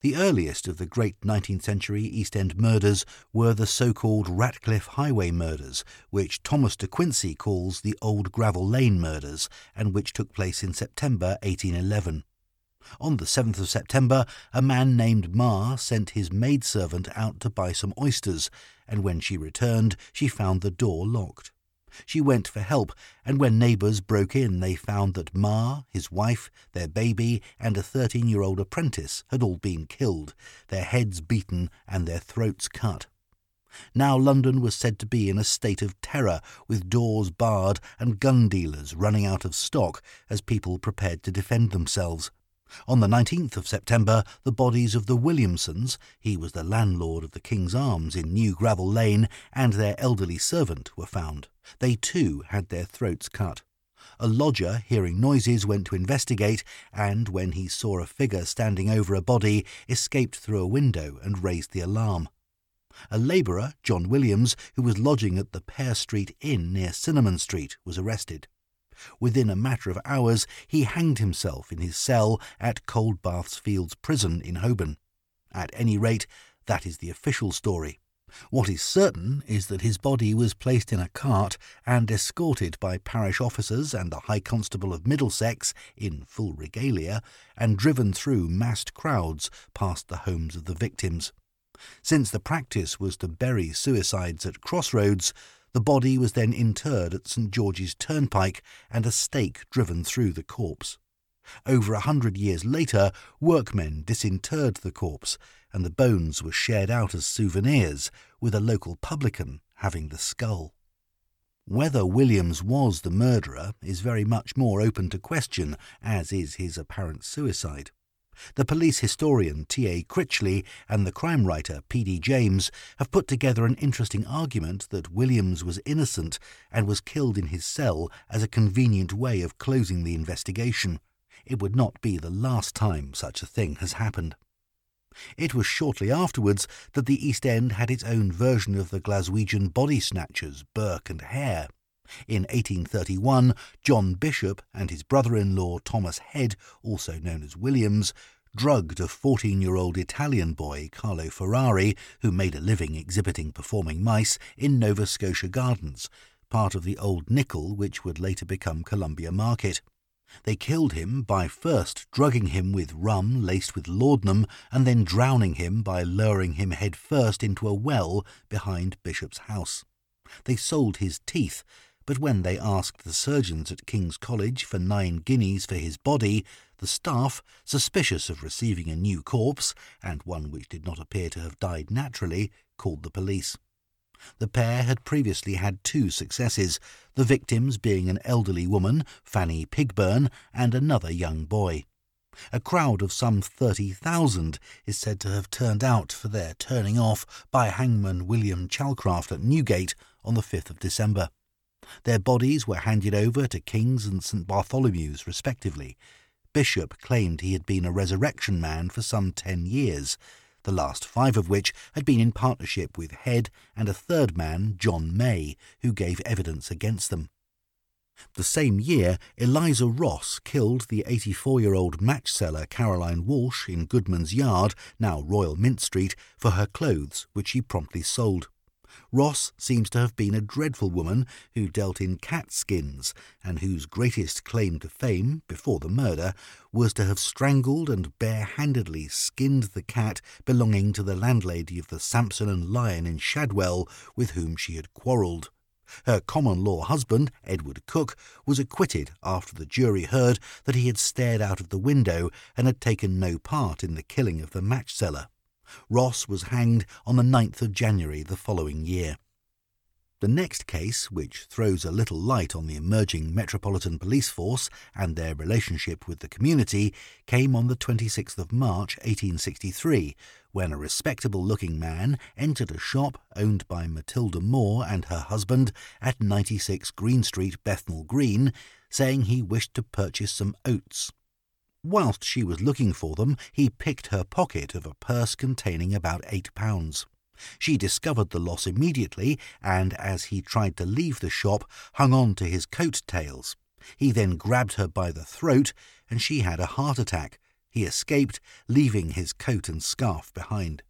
The earliest of the great 19th century East End murders were the so called Ratcliffe Highway murders, which Thomas de Quincey calls the Old Gravel Lane murders, and which took place in September 1811. On the 7th of September, a man named Marr sent his maidservant out to buy some oysters, and when she returned, she found the door locked. She went for help, and when neighbours broke in, they found that Marr, his wife, their baby, and a 13 year old apprentice had all been killed, their heads beaten, and their throats cut. Now London was said to be in a state of terror, with doors barred and gun dealers running out of stock as people prepared to defend themselves. On the 19th of September, the bodies of the Williamsons, he was the landlord of the King's Arms in New Gravel Lane, and their elderly servant were found. They too had their throats cut. A lodger, hearing noises, went to investigate, and when he saw a figure standing over a body, escaped through a window and raised the alarm. A labourer, John Williams, who was lodging at the Pear Tree Inn near Cinnamon Street, was arrested. Within a matter of hours, he hanged himself in his cell at Coldbaths Fields Prison in Holborn. At any rate, that is the official story. What is certain is that his body was placed in a cart and escorted by parish officers and the High Constable of Middlesex in full regalia and driven through massed crowds past the homes of the victims. Since the practice was to bury suicides at crossroads, the body was then interred at St George's Turnpike and a stake driven through the corpse. Over a hundred years later, workmen disinterred the corpse, and the bones were shared out as souvenirs, with a local publican having the skull. Whether Williams was the murderer is very much more open to question, as is his apparent suicide. The police historian T.A. Critchley and the crime writer P.D. James have put together an interesting argument that Williams was innocent and was killed in his cell as a convenient way of closing the investigation. It would not be the last time such a thing has happened. It was shortly afterwards that the East End had its own version of the Glaswegian body snatchers, Burke and Hare. In 1831, John Bishop and his brother in law Thomas Head, also known as Williams, drugged a 14 year old Italian boy, Carlo Ferrari, who made a living exhibiting performing mice, in Nova Scotia Gardens, part of the old Nichol which would later become Columbia Market. They killed him by first drugging him with rum laced with laudanum and then drowning him by lowering him head first into a well behind Bishop's house. They sold his teeth but when they asked the surgeons at King's College for nine guineas for his body, the staff, suspicious of receiving a new corpse, and one which did not appear to have died naturally, called the police. The pair had previously had two successes, the victims being an elderly woman, Fanny Pigburn, and another young boy. A crowd of some 30,000 is said to have turned out for their turning off by hangman William Calcraft at Newgate on the 5th of December. Their bodies were handed over to King's and St Bartholomew's, respectively. Bishop claimed he had been a resurrection man for some ten years, the last five of which had been in partnership with Head and a third man, John May, who gave evidence against them. The same year, Eliza Ross killed the 84 year old match seller Caroline Walsh in Goodman's Yard, now Royal Mint Street, for her clothes, which she promptly sold. Ross seems to have been a dreadful woman who dealt in cat skins, and whose greatest claim to fame, before the murder, was to have strangled and bare-handedly skinned the cat belonging to the landlady of the Sampson and Lion in Shadwell, with whom she had quarrelled. Her common law husband, Edward Cook, was acquitted after the jury heard that he had stared out of the window and had taken no part in the killing of the match seller. Ross was hanged on the 9th of January the following year. The next case, which throws a little light on the emerging Metropolitan Police Force and their relationship with the community, came on the 26th of March 1863, when a respectable looking man entered a shop owned by Matilda Moore and her husband at 96 Green Street, Bethnal Green, saying he wished to purchase some oats. Whilst she was looking for them, he picked her pocket of a purse containing about eight pounds. She discovered the loss immediately, and as he tried to leave the shop, hung on to his coat tails. He then grabbed her by the throat, and she had a heart attack, He escaped, leaving his coat and scarf behind.